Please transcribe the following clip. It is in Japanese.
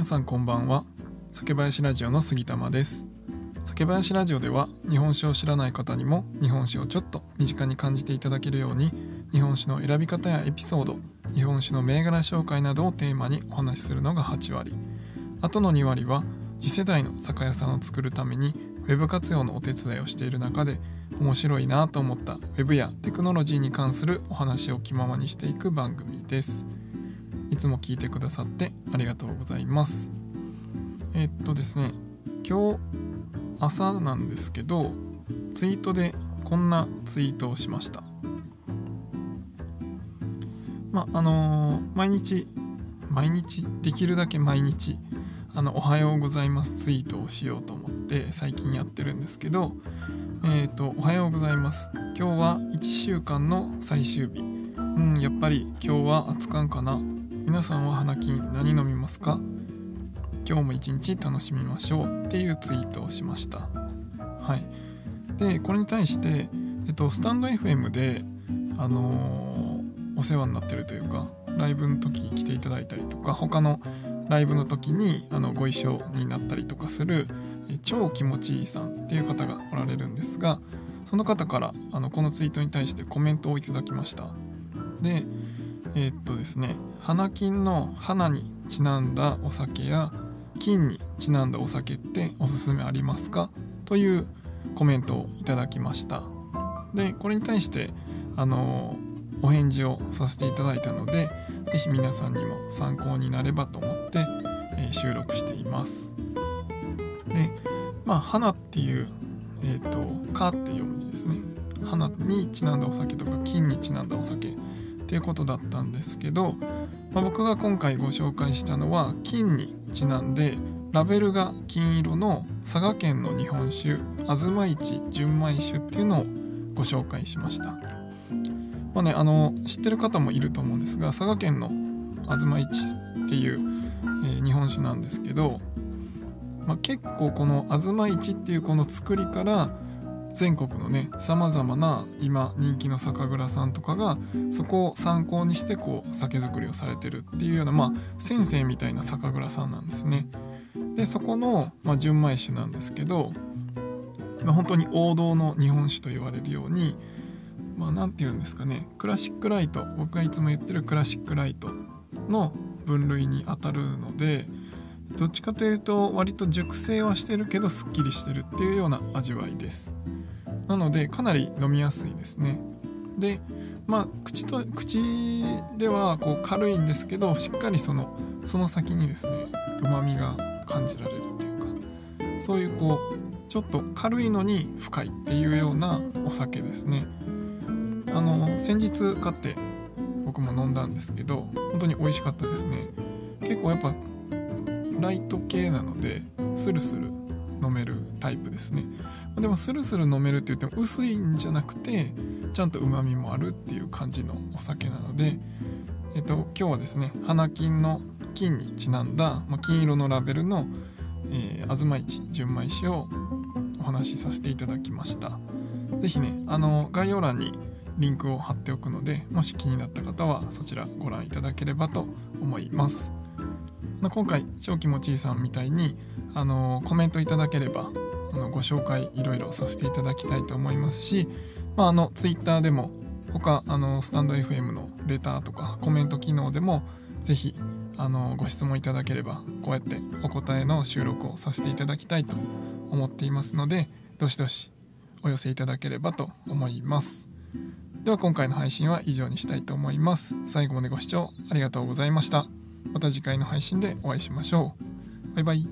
皆さんこんばんは。酒林ラジオの杉玉です。酒林ラジオでは日本酒を知らない方にも日本酒をちょっと身近に感じていただけるように日本酒の選び方やエピソード日本酒の銘柄紹介などをテーマにお話しするのが8割。あとの2割は次世代の酒屋さんを作るために Web 活用のお手伝いをしている中で面白いなと思った Web やテクノロジーに関するお話を気ままにしていく番組です。いつも聞いてくださってありがとうございます。えっとですね今日朝なんですけどツイートでこんなツイートをしました。まあのー、毎日毎日できるだけ毎日あのおはようございますツイートをしようと思って最近やってるんですけどえっ、ー、とおはようございます。今日は1週間の最終日。うんやっぱり今日は暑かんかな。皆さんは花金何飲みますか？今日も一日楽しみましょう。っていうツイートをしました。はい。でこれに対してえっとスタンド FM であのー、お世話になってるというかライブの時に来ていただいたりとか他のライブの時にあのご一緒になったりとかする超気持ちいいさんっていう方がおられるんですがその方からあのこのツイートに対してコメントをいただきました。でえー、っとですね花金の花にちなんだお酒や金にちなんだお酒っておすすめありますか？というコメントをいただきました。でこれに対してあのお返事をさせていただいたので是非皆さんにも参考になればと思って、えー、収録しています。でまあ花っていうえっ、ー、と「か」っていう文字ですね。花にちなんだお酒とか金にちなんだお酒っていうことだったんですけど、まあ、僕が今回ご紹介したのは金にちなんでラベルが金色の佐賀県の日本酒東市純米酒っていうのをご紹介しました。まあね、あの知ってる方もいると思うんですが佐賀県の東市っていう、えー、日本酒なんですけどまあ、結構この東市っていうこの作りから全国のねさまざまな今人気の酒蔵さんとかがそこを参考にしてこう酒造りをされてるっていうようなまあ先生みたいな酒蔵さんなんですね。でそこの、まあ、純米酒なんですけど、まあ、本当に王道の日本酒と言われるようにまあ何て言うんですかねクラシックライト僕がいつも言ってるクラシックライトの分類にあたるのでどっちかというと割と熟成はしてるけどすっきりしてるっていうような味わいですなのでかなり飲みやすいですね。でまあ口と口ではこう軽いんですけどしっかりそのその先にですねうまみが感じられるっていうかそういうこうちょっと軽いのに深いっていうようなお酒ですね。あの先日買って僕も飲んだんですけど本当に美味しかったですね。結構やっぱライト系なのでスルスル飲めるタイプですね。でもスルスル飲めるって言っても薄いんじゃなくてちゃんとうまみもあるっていう感じのお酒なのでえっと今日はですね花金の金にちなんだ、まあ、金色のラベルの、えー、東市純米酒をお話しさせていただきました。是非ねあの概要欄にリンクを貼っておくのでもし気になった方はそちらご覧いただければと思います。まあ、今回超気持ちいいさんみたいにあのコメントいただければあのご紹介いろいろさせていただきたいと思いますし、まあ、あの Twitter でも他あのスタンド FM のレターとかコメント機能でもぜひあのご質問いただければこうやってお答えの収録をさせていただきたいと思っていますのでどしどしお寄せいただければと思います。では今回の配信は以上にしたいと思います。最後までご視聴ありがとうございました。また次回の配信でお会いしましょう。バイバイ。